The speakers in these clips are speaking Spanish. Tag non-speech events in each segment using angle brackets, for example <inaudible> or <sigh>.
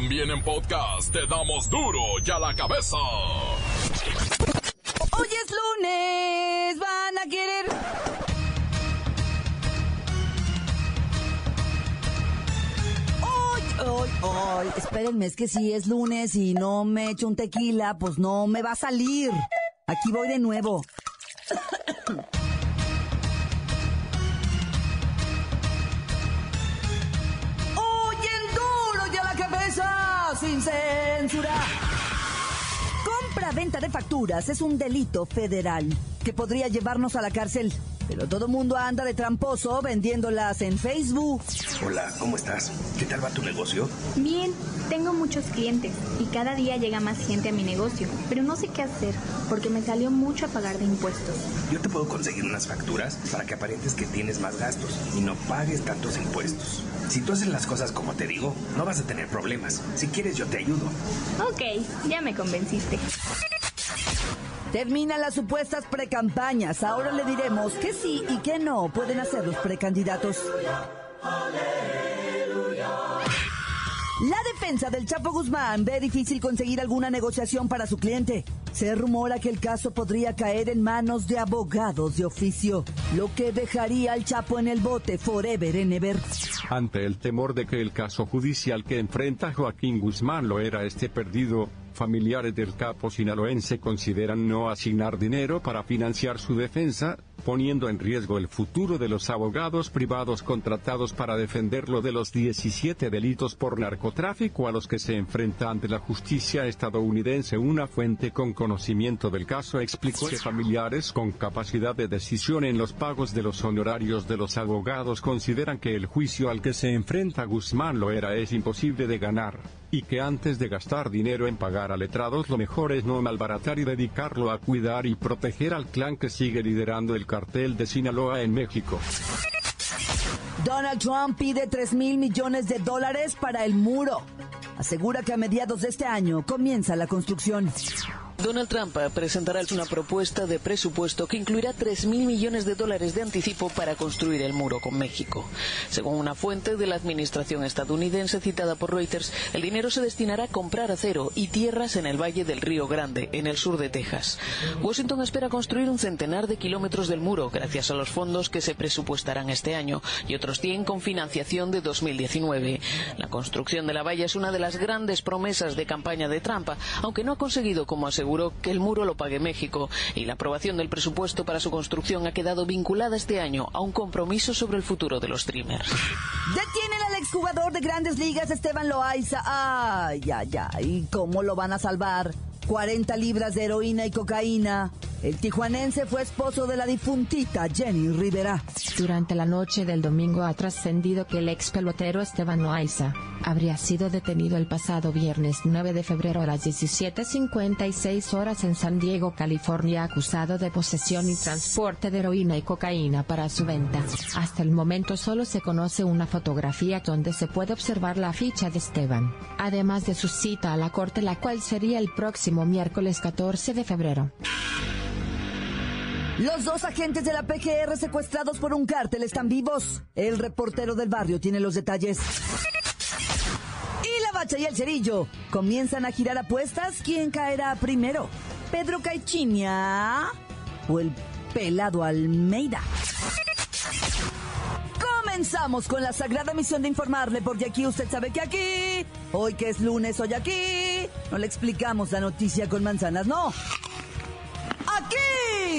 También en podcast te damos duro y a la cabeza. Hoy es lunes, van a querer. Hoy, hoy, hoy. Espérenme, es que si es lunes y no me echo un tequila, pues no me va a salir. Aquí voy de nuevo. Compra-venta de facturas es un delito federal que podría llevarnos a la cárcel. Pero todo mundo anda de tramposo vendiéndolas en Facebook. Hola, ¿cómo estás? ¿Qué tal va tu negocio? Bien, tengo muchos clientes y cada día llega más gente a mi negocio, pero no sé qué hacer porque me salió mucho a pagar de impuestos. Yo te puedo conseguir unas facturas para que aparentes que tienes más gastos y no pagues tantos impuestos. Si tú haces las cosas como te digo, no vas a tener problemas. Si quieres, yo te ayudo. Ok, ya me convenciste. Terminan las supuestas precampañas. Ahora le diremos que sí y que no pueden hacer los precandidatos. La defensa del Chapo Guzmán ve difícil conseguir alguna negociación para su cliente. Se rumora que el caso podría caer en manos de abogados de oficio, lo que dejaría al Chapo en el bote forever and ever. Ante el temor de que el caso judicial que enfrenta Joaquín Guzmán lo era este perdido, familiares del capo sinaloense consideran no asignar dinero para financiar su defensa, poniendo en riesgo el futuro de los abogados privados contratados para defenderlo de los 17 delitos por narcotráfico a los que se enfrenta ante la justicia estadounidense. Una fuente con conocimiento del caso explicó que familiares con capacidad de decisión en los pagos de los honorarios de los abogados consideran que el juicio al que se enfrenta Guzmán lo era es imposible de ganar, y que antes de gastar dinero en pagar a letrados lo mejor es no malbaratar y dedicarlo a cuidar y proteger al clan que sigue liderando el cartel de Sinaloa en México. Donald Trump pide 3 mil millones de dólares para el muro. Asegura que a mediados de este año comienza la construcción. Donald Trump presentará una propuesta de presupuesto que incluirá 3.000 millones de dólares de anticipo para construir el muro con México. Según una fuente de la administración estadounidense citada por Reuters, el dinero se destinará a comprar acero y tierras en el Valle del Río Grande, en el sur de Texas. Washington espera construir un centenar de kilómetros del muro gracias a los fondos que se presupuestarán este año y otros 100 con financiación de 2019. La construcción de la valla es una de las grandes promesas de campaña de Trump, aunque no ha conseguido, como aseguró, que el muro lo pague México y la aprobación del presupuesto para su construcción ha quedado vinculada este año a un compromiso sobre el futuro de los streamers. Detienen al exjugador de grandes ligas Esteban Loaiza. Ay, ay, ay. ¿Cómo lo van a salvar? 40 libras de heroína y cocaína. El tijuanense fue esposo de la difuntita Jenny Rivera. Durante la noche del domingo ha trascendido que el ex pelotero Esteban Loaiza habría sido detenido el pasado viernes 9 de febrero a las 17.56 horas en San Diego, California, acusado de posesión y transporte de heroína y cocaína para su venta. Hasta el momento solo se conoce una fotografía donde se puede observar la ficha de Esteban, además de su cita a la corte, la cual sería el próximo miércoles 14 de febrero. Los dos agentes de la PGR secuestrados por un cártel están vivos. El reportero del barrio tiene los detalles. Y la bacha y el cerillo comienzan a girar apuestas. ¿Quién caerá primero? ¿Pedro Caichinia o el pelado Almeida? Comenzamos con la sagrada misión de informarle, porque aquí usted sabe que aquí, hoy que es lunes, hoy aquí, no le explicamos la noticia con manzanas, no.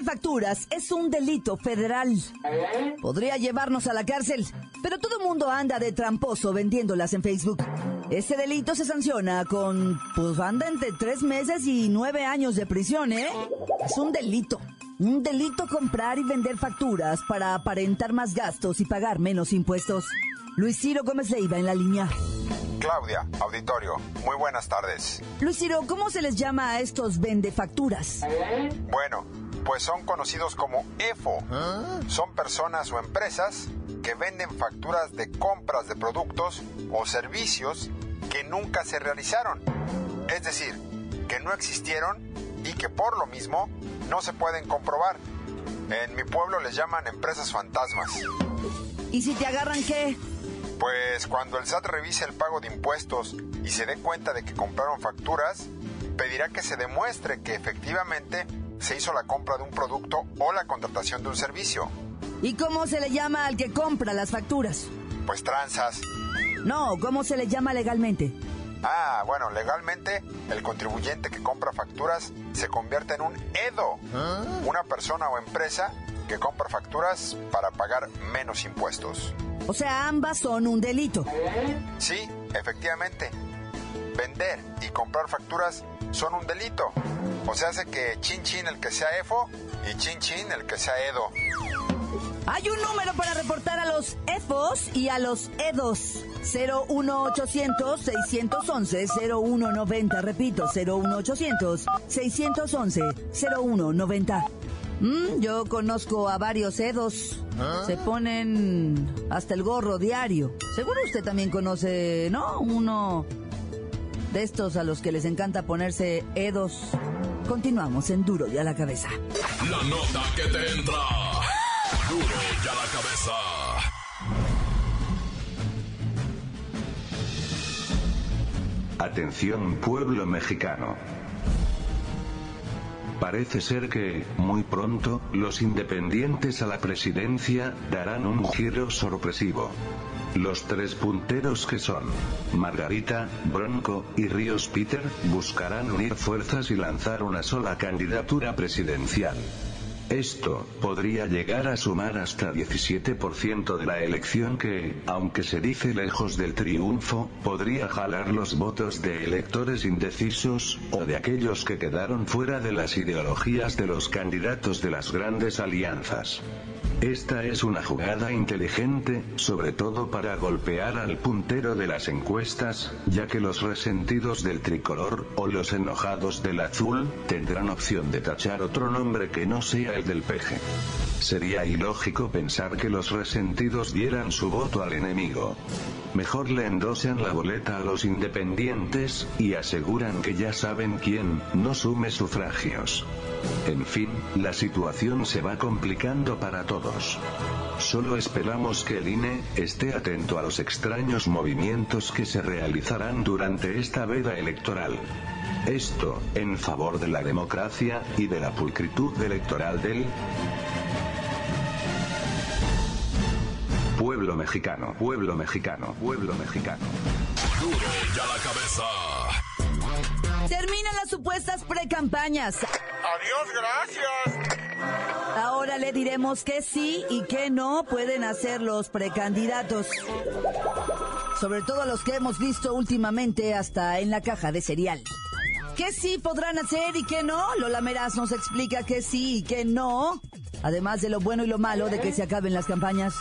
De facturas es un delito federal. Podría llevarnos a la cárcel, pero todo el mundo anda de tramposo vendiéndolas en Facebook. Ese delito se sanciona con, pues anda entre tres meses y nueve años de prisión, ¿eh? Es un delito. un delito comprar y vender facturas para aparentar más gastos y pagar menos impuestos. Luis Ciro Gómez Leiva en la línea. Claudia, auditorio, muy buenas tardes. Luis Ciro, ¿cómo se les llama a estos vendefacturas? Bueno, pues son conocidos como EFO. Son personas o empresas que venden facturas de compras de productos o servicios que nunca se realizaron. Es decir, que no existieron y que por lo mismo no se pueden comprobar. En mi pueblo les llaman empresas fantasmas. ¿Y si te agarran qué? Pues cuando el SAT revise el pago de impuestos y se dé cuenta de que compraron facturas, pedirá que se demuestre que efectivamente se hizo la compra de un producto o la contratación de un servicio. ¿Y cómo se le llama al que compra las facturas? Pues tranzas. No, ¿cómo se le llama legalmente? Ah, bueno, legalmente el contribuyente que compra facturas se convierte en un EDO, una persona o empresa que compra facturas para pagar menos impuestos. O sea, ambas son un delito. Sí, efectivamente. Vender y comprar facturas son un delito. O sea, hace que chin chin el que sea EFO y chin chin el que sea EDO. Hay un número para reportar a los EFOS y a los EDOS. 01800 611 0190. Repito, 01800 611 0190. Mm, yo conozco a varios EDOS. Se ponen hasta el gorro diario. Seguro usted también conoce, ¿no? Uno de estos a los que les encanta ponerse EDOS. Continuamos en Duro y a la cabeza. La nota que te entra. Duro y a la cabeza. Atención pueblo mexicano. Parece ser que, muy pronto, los independientes a la presidencia, darán un giro sorpresivo. Los tres punteros que son Margarita, Bronco y Ríos Peter, buscarán unir fuerzas y lanzar una sola candidatura presidencial. Esto podría llegar a sumar hasta 17% de la elección que, aunque se dice lejos del triunfo, podría jalar los votos de electores indecisos, o de aquellos que quedaron fuera de las ideologías de los candidatos de las grandes alianzas. Esta es una jugada inteligente, sobre todo para golpear al puntero de las encuestas, ya que los resentidos del tricolor, o los enojados del azul, tendrán opción de tachar otro nombre que no sea el del peje. Sería ilógico pensar que los resentidos dieran su voto al enemigo. Mejor le endosan la boleta a los independientes, y aseguran que ya saben quién, no sume sufragios. En fin, la situación se va complicando para todos. Solo esperamos que el INE esté atento a los extraños movimientos que se realizarán durante esta veda electoral. Esto, en favor de la democracia, y de la pulcritud electoral del pueblo mexicano, pueblo mexicano, pueblo mexicano. Duro y a la cabeza. Terminan las supuestas precampañas. Adiós, gracias. Ahora le diremos que sí y que no pueden hacer los precandidatos. Sobre todo los que hemos visto últimamente hasta en la caja de cereal. ¿Qué sí podrán hacer y qué no? Lola Meraz nos explica que sí y que no. Además de lo bueno y lo malo de que se acaben las campañas.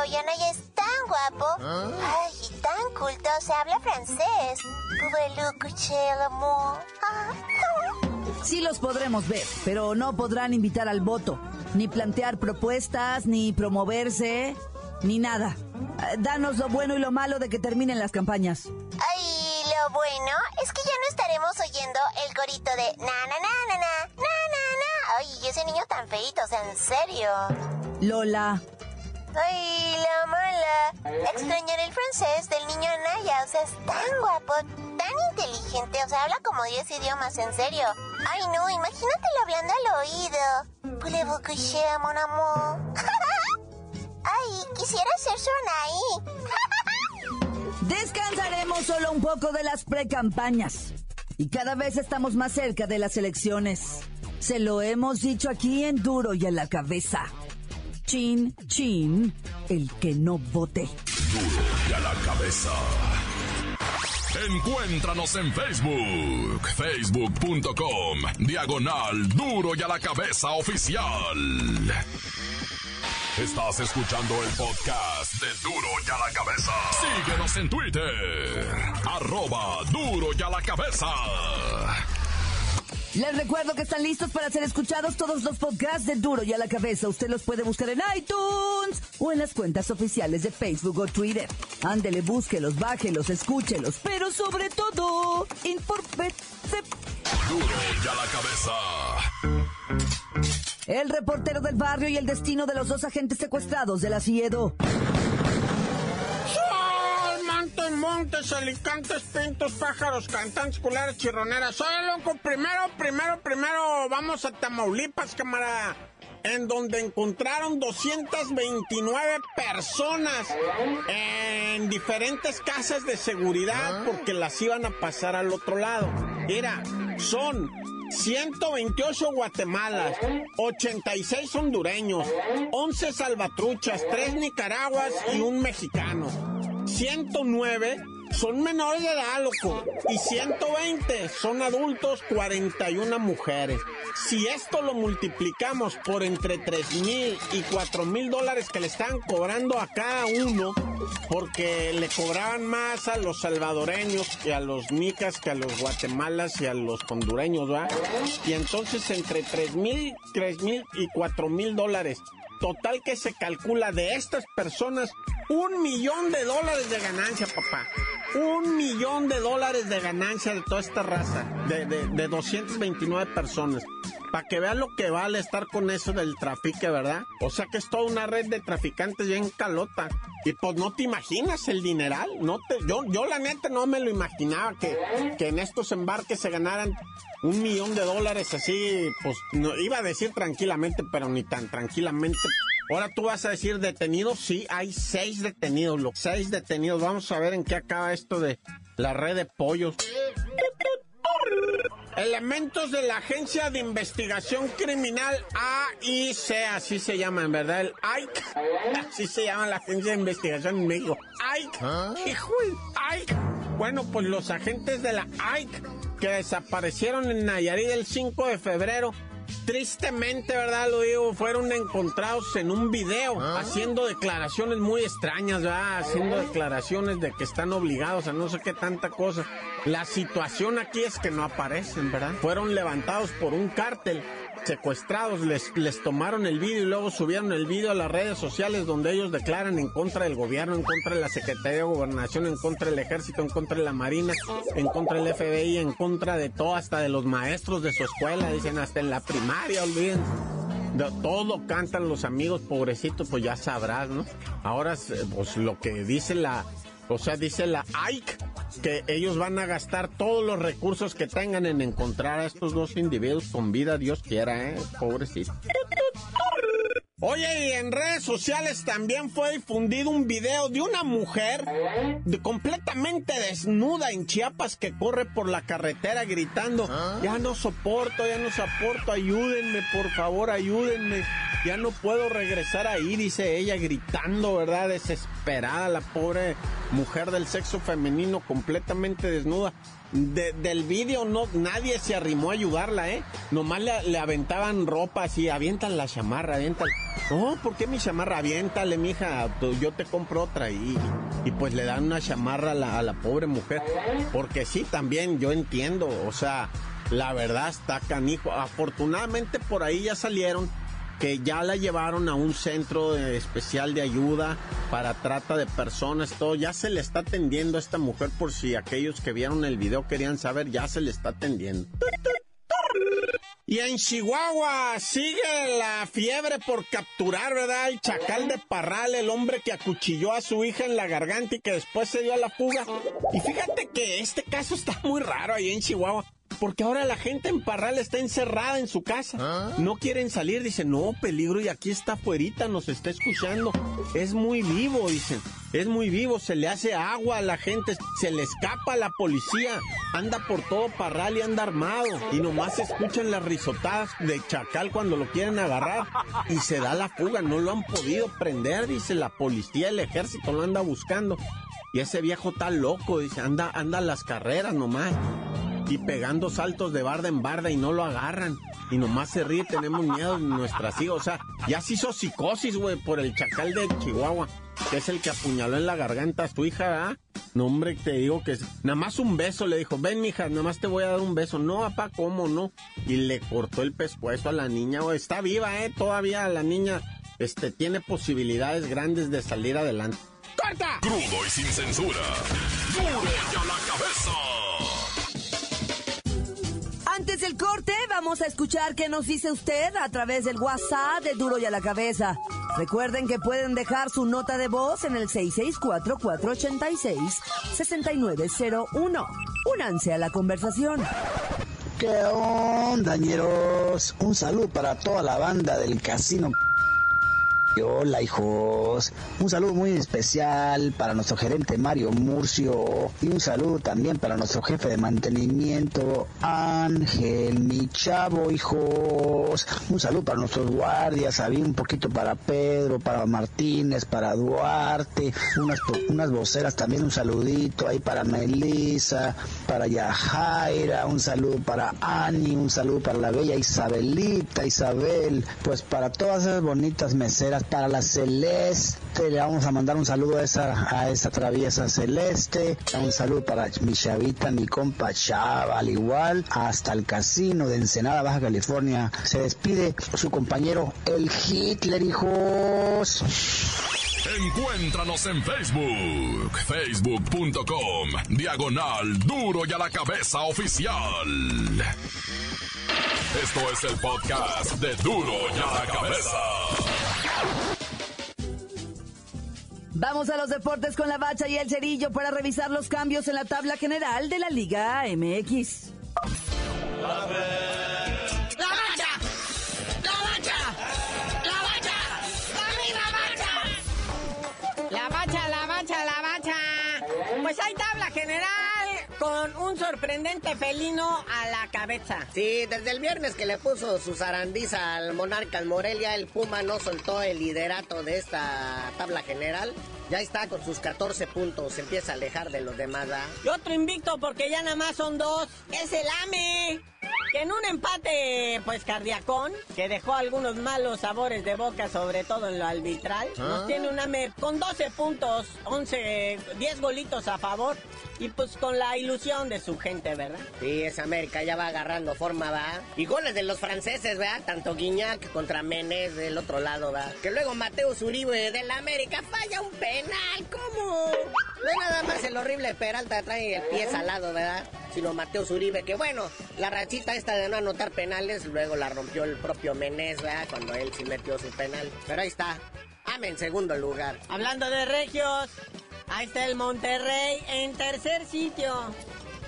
Chorro. Y Anaya es tan guapo. Ay, y tan culto. Se habla francés. Ah. Sí los podremos ver, pero no podrán invitar al voto, ni plantear propuestas, ni promoverse, ni nada. Eh, Danos lo bueno y lo malo de que terminen las campañas. Ay, lo bueno es que ya no estaremos oyendo el corito de na na na na na na na na. Ay, ese niño tan feito, o sea, en serio. Lola, Ay, la mala. Extrañaré el francés del niño Anaya. O sea, es tan guapo, tan inteligente. O sea, habla como 10 idiomas, en serio. Ay, no, imagínatelo hablando al oído. Voulez-vous coucher, mon amour? <laughs> Ay, quisiera ser su Anaí. <laughs> descansaremos solo un poco de las precampañas. Y cada vez estamos más cerca de las elecciones. Se lo hemos dicho aquí en duro y a la cabeza. Chin, chin, el que no vote. Duro y a la cabeza. Encuéntranos en Facebook, facebook.com, diagonal duro y a la cabeza oficial. Estás escuchando el podcast de Duro y a la cabeza. Síguenos en Twitter, arroba duro y a la cabeza. Les recuerdo que están listos para ser escuchados todos los podcasts de Duro y a la cabeza. Usted los puede buscar en iTunes o en las cuentas oficiales de Facebook o Twitter. Ándele, búsquelos, bájelos, escúchelos, pero sobre todo, infórmese. Duro y a la cabeza. El reportero del barrio y el destino de los dos agentes secuestrados de la CIEDO. Montes, alicantes, pintos, pájaros, cantantes, culares, chirroneras. Soy loco. Primero, primero, primero, vamos a Tamaulipas, camarada. En donde encontraron 229 personas en diferentes casas de seguridad porque las iban a pasar al otro lado. Mira, son 128 guatemalas, 86 hondureños, 11 salvatruchas, 3 nicaraguas y un mexicano. 109 son menores de edad, loco. Y 120 son adultos, 41 mujeres. Si esto lo multiplicamos por entre 3 mil y 4 mil dólares que le están cobrando a cada uno, porque le cobraban más a los salvadoreños que a los nicas, que a los guatemalas y a los hondureños, ¿va? Y entonces entre 3 mil, 3 mil y 4 mil dólares. Total que se calcula de estas personas un millón de dólares de ganancia, papá. Un millón de dólares de ganancia de toda esta raza, de, de, de 229 personas. Para que vean lo que vale estar con eso del trafique, ¿verdad? O sea que es toda una red de traficantes bien calota. Y pues no te imaginas el dineral. No te, yo, yo la neta no me lo imaginaba que, que en estos embarques se ganaran un millón de dólares así, pues no, iba a decir tranquilamente, pero ni tan tranquilamente. Ahora tú vas a decir detenidos, sí, hay seis detenidos, los seis detenidos. Vamos a ver en qué acaba esto de la red de pollos. Elementos de la Agencia de Investigación Criminal AIC, así se llama, en verdad, el AIC. Así se llama la Agencia de Investigación en México. AIC. Hijo de AIC. Bueno, pues los agentes de la AIC que desaparecieron en Nayarit el 5 de febrero tristemente, ¿verdad? Lo digo, fueron encontrados en un video haciendo declaraciones muy extrañas, ¿verdad? Haciendo declaraciones de que están obligados a no sé qué tanta cosa. La situación aquí es que no aparecen, ¿verdad? Fueron levantados por un cártel secuestrados, les, les tomaron el vídeo y luego subieron el vídeo a las redes sociales donde ellos declaran en contra del gobierno, en contra de la Secretaría de Gobernación, en contra del Ejército, en contra de la Marina, en contra del FBI, en contra de todo, hasta de los maestros de su escuela, dicen hasta en la primaria, olviden. De todo cantan los amigos pobrecitos, pues ya sabrás, ¿no? Ahora, pues lo que dice la, o sea, dice la AIC que ellos van a gastar todos los recursos que tengan en encontrar a estos dos individuos con vida, Dios quiera, ¿eh? Pobrecito. Oye, y en redes sociales también fue difundido un video de una mujer de completamente desnuda en Chiapas que corre por la carretera gritando, ya no soporto, ya no soporto, ayúdenme, por favor, ayúdenme. Ya no puedo regresar ahí, dice ella, gritando, ¿verdad? Desesperada, la pobre mujer del sexo femenino, completamente desnuda. De- del vídeo no, nadie se arrimó a ayudarla, ¿eh? Nomás le, le aventaban ropa así, avientan la chamarra, avientan. No, ¿por qué mi chamarra? Aviéntale, mija, yo te compro otra. Y, y pues le dan una chamarra a la, a la pobre mujer. Porque sí, también yo entiendo, o sea, la verdad está canijo. Afortunadamente por ahí ya salieron que ya la llevaron a un centro especial de ayuda para trata de personas, todo, ya se le está atendiendo a esta mujer por si aquellos que vieron el video querían saber, ya se le está atendiendo. Y en Chihuahua sigue la fiebre por capturar, ¿verdad? El chacal de Parral, el hombre que acuchilló a su hija en la garganta y que después se dio a la fuga. Y fíjate que este caso está muy raro ahí en Chihuahua. Porque ahora la gente en Parral está encerrada en su casa. No quieren salir, dicen, no, peligro, y aquí está afuera, nos está escuchando. Es muy vivo, dicen. Es muy vivo, se le hace agua a la gente, se le escapa a la policía, anda por todo Parral y anda armado. Y nomás se escuchan las risotadas de Chacal cuando lo quieren agarrar y se da la fuga. No lo han podido prender, dice la policía, el ejército lo anda buscando. Y ese viejo está loco, dice, anda, anda a las carreras nomás. Y pegando saltos de barda en barda y no lo agarran. Y nomás se ríe, tenemos miedo de nuestras hijas. O sea, ya se hizo psicosis, güey, por el chacal de Chihuahua que es el que apuñaló en la garganta a tu hija, ¿ah? No, hombre, te digo que. Nada más un beso, le dijo, ven, mija, nada más te voy a dar un beso. No, papá, ¿cómo no? Y le cortó el pescuezo a la niña, güey. Está viva, ¿eh? Todavía la niña, este, tiene posibilidades grandes de salir adelante. Crudo y sin censura. ¡Duro y a la cabeza! Antes del corte, vamos a escuchar qué nos dice usted a través del WhatsApp de Duro y a la Cabeza. Recuerden que pueden dejar su nota de voz en el 664-486-6901. Únanse a la conversación. ¿Qué onda, ñeros? Un saludo para toda la banda del casino Hola hijos, un saludo muy especial para nuestro gerente Mario Murcio y un saludo también para nuestro jefe de mantenimiento Ángel, mi chavo hijos, un saludo para nuestros guardias, había un poquito para Pedro, para Martínez, para Duarte, unas, unas voceras también un saludito ahí para Melissa, para Yajaira, un saludo para Ani, un saludo para la bella Isabelita, Isabel, pues para todas esas bonitas meseras para la Celeste, le vamos a mandar un saludo a esa, a esa traviesa Celeste, un saludo para mi chavita, mi compa Chava, al igual, hasta el casino de Ensenada, Baja California. Se despide su compañero el Hitler, hijos. Encuéntranos en Facebook, facebook.com, diagonal duro y a la cabeza oficial. Esto es el podcast de duro y a la cabeza. Vamos a los deportes con la bacha y el cerillo para revisar los cambios en la tabla general de la Liga MX. ¡La bacha! ¡La bacha! ¡La bacha! ¡La bacha! La bacha, la bacha, la bacha. Pues hay tabla general con un sorprendente felino a la cabeza. Sí, desde el viernes que le puso su zarandiza al monarca al Morelia, el Puma no soltó el liderato de esta tabla general. Ya está con sus 14 puntos, se empieza a alejar de los demás. ¿ah? Y otro invicto porque ya nada más son dos. Es el AME. Que en un empate, pues cardiacón, que dejó algunos malos sabores de boca, sobre todo en lo arbitral, nos tiene un AME con 12 puntos, 11, 10 golitos a favor. Y pues con la ilusión de su gente, ¿verdad? Sí, esa América ya va agarrando forma, ¿va? Y goles de los franceses, ¿verdad? Tanto Guiñac contra Menés del otro lado, ¿va? Que luego Mateo Zuribe de la América falla un penal, ¿cómo? No es nada más el horrible Peralta trae el pie salado, ¿verdad? Sino Mateo Zuribe, que bueno, la rachita esta de no anotar penales, luego la rompió el propio Menés, ¿verdad? Cuando él sí metió su penal. Pero ahí está. Ame en segundo lugar. Hablando de regios, ahí está el Monterrey en tercer sitio.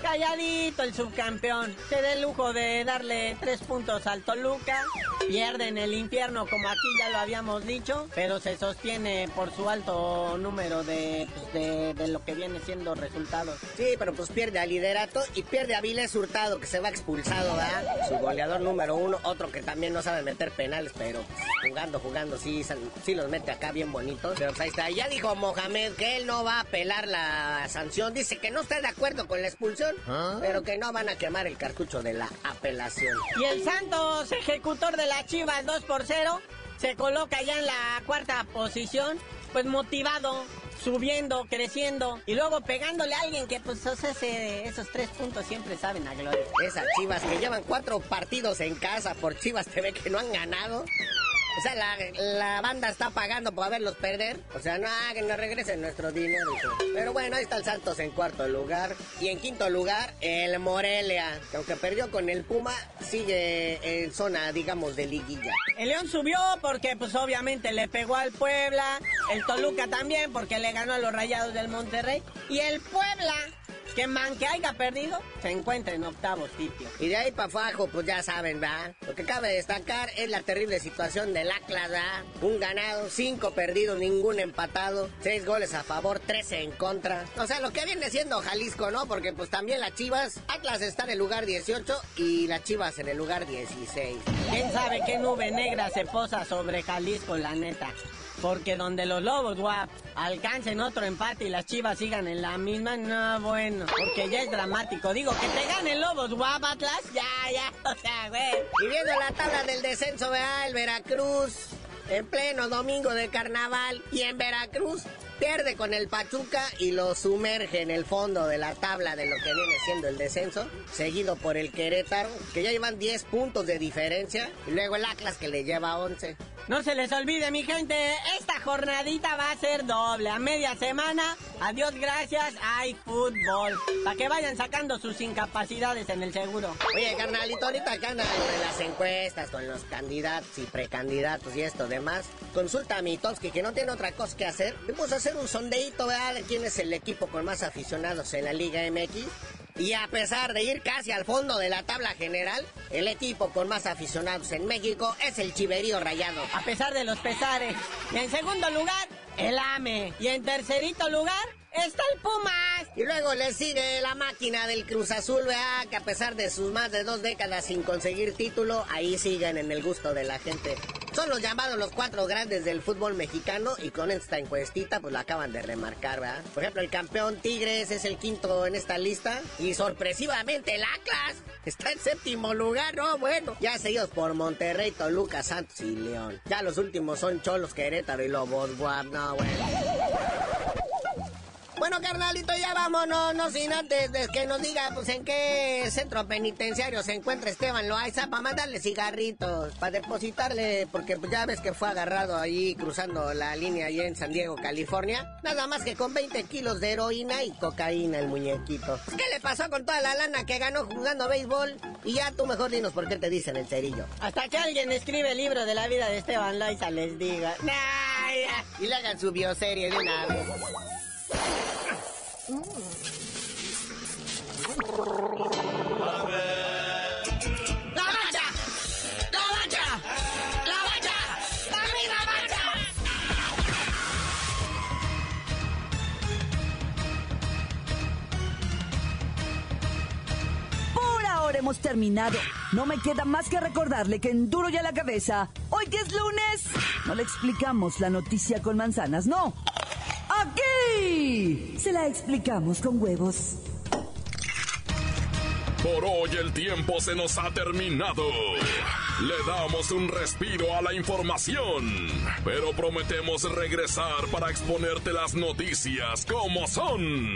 Calladito el subcampeón. Se da el lujo de darle tres puntos al Toluca. Pierde en el infierno, como aquí ya lo habíamos dicho. Pero se sostiene por su alto número de, pues, de, de lo que viene siendo resultados. Sí, pero pues pierde al liderato y pierde a Viles Hurtado, que se va expulsado, ¿verdad? Su goleador número uno, otro que también no sabe meter penales, pero pues, jugando, jugando, sí, sí los mete acá bien bonitos. Pero pues, ahí está. Ya dijo Mohamed que él no va a apelar la sanción. Dice que no está de acuerdo con la expulsión, pero que no van a quemar el cartucho de la apelación. Y el Santos, ejecutor de la Chivas 2 por 0, se coloca ya en la cuarta posición, pues motivado subiendo, creciendo y luego pegándole a alguien que pues esos tres puntos siempre saben a gloria. Esas chivas que llevan cuatro partidos en casa por Chivas TV que no han ganado. O sea, la, la banda está pagando por verlos perder. O sea, no, que nos regresen nuestro dinero. Pero bueno, ahí está el Santos en cuarto lugar. Y en quinto lugar, el Morelia. Que aunque perdió con el Puma, sigue en zona, digamos, de liguilla. El León subió porque pues obviamente le pegó al Puebla, el Toluca también porque le ganó a los Rayados del Monterrey y el Puebla que man que haya perdido, se encuentra en octavo sitio. Y de ahí para abajo, pues ya saben, ¿verdad? Lo que cabe destacar es la terrible situación del Atlas, ¿verdad? Un ganado, cinco perdidos, ningún empatado, seis goles a favor, trece en contra. O sea, lo que viene siendo Jalisco, ¿no? Porque pues también las Chivas, Atlas está en el lugar 18 y las Chivas en el lugar 16. ¿Quién sabe qué nube negra se posa sobre Jalisco, la neta? Porque donde los lobos, guap, alcancen otro empate y las chivas sigan en la misma, no, bueno. Porque ya es dramático. Digo, que te ganen lobos, guap, Atlas. Ya, ya, <laughs> o sea, güey. Y viendo la tabla del descenso, vea, el Veracruz, en pleno domingo de carnaval, y en Veracruz pierde con el Pachuca y lo sumerge en el fondo de la tabla de lo que viene siendo el descenso, seguido por el Querétaro, que ya llevan 10 puntos de diferencia, y luego el Atlas que le lleva 11. No se les olvide, mi gente, esta jornadita va a ser doble. A media semana, adiós, gracias, hay fútbol. Para que vayan sacando sus incapacidades en el seguro. Oye, carnalito, ahorita que andan en las encuestas con los candidatos y precandidatos y esto demás, consulta a Mitowski que no tiene otra cosa que hacer. Vamos a hacer un sondeíto, ¿verdad? De quién es el equipo con más aficionados en la Liga MX. Y a pesar de ir casi al fondo de la tabla general, el equipo con más aficionados en México es el Chiverío Rayado. A pesar de los pesares. Y en segundo lugar, el AME. Y en tercerito lugar, está el Pumas. Y luego le sigue la máquina del Cruz Azul, ¿verdad? Que a pesar de sus más de dos décadas sin conseguir título, ahí siguen en el gusto de la gente. Son los llamados los cuatro grandes del fútbol mexicano y con esta encuestita pues la acaban de remarcar, ¿verdad? Por ejemplo, el campeón Tigres es el quinto en esta lista y sorpresivamente el Atlas está en séptimo lugar, ¿no? Bueno, ya seguidos por Monterrey, Toluca, Santos y León. Ya los últimos son Cholos, Querétaro y Lobos, guap, no, bueno. Bueno, carnalito, ya vámonos, no sin antes de que nos diga, pues, en qué centro penitenciario se encuentra Esteban Loaiza para mandarle cigarritos, para depositarle, porque pues, ya ves que fue agarrado ahí cruzando la línea allí en San Diego, California. Nada más que con 20 kilos de heroína y cocaína el muñequito. ¿Qué le pasó con toda la lana que ganó jugando béisbol? Y ya tú mejor dinos por qué te dicen el cerillo. Hasta que alguien escribe el libro de la vida de Esteban Loaiza les diga. Ay, y le hagan su bioserie de una vez. Hemos terminado. No me queda más que recordarle que en duro ya la cabeza, hoy que es lunes, no le explicamos la noticia con manzanas, no. Aquí se la explicamos con huevos. Por hoy el tiempo se nos ha terminado. Le damos un respiro a la información, pero prometemos regresar para exponerte las noticias como son.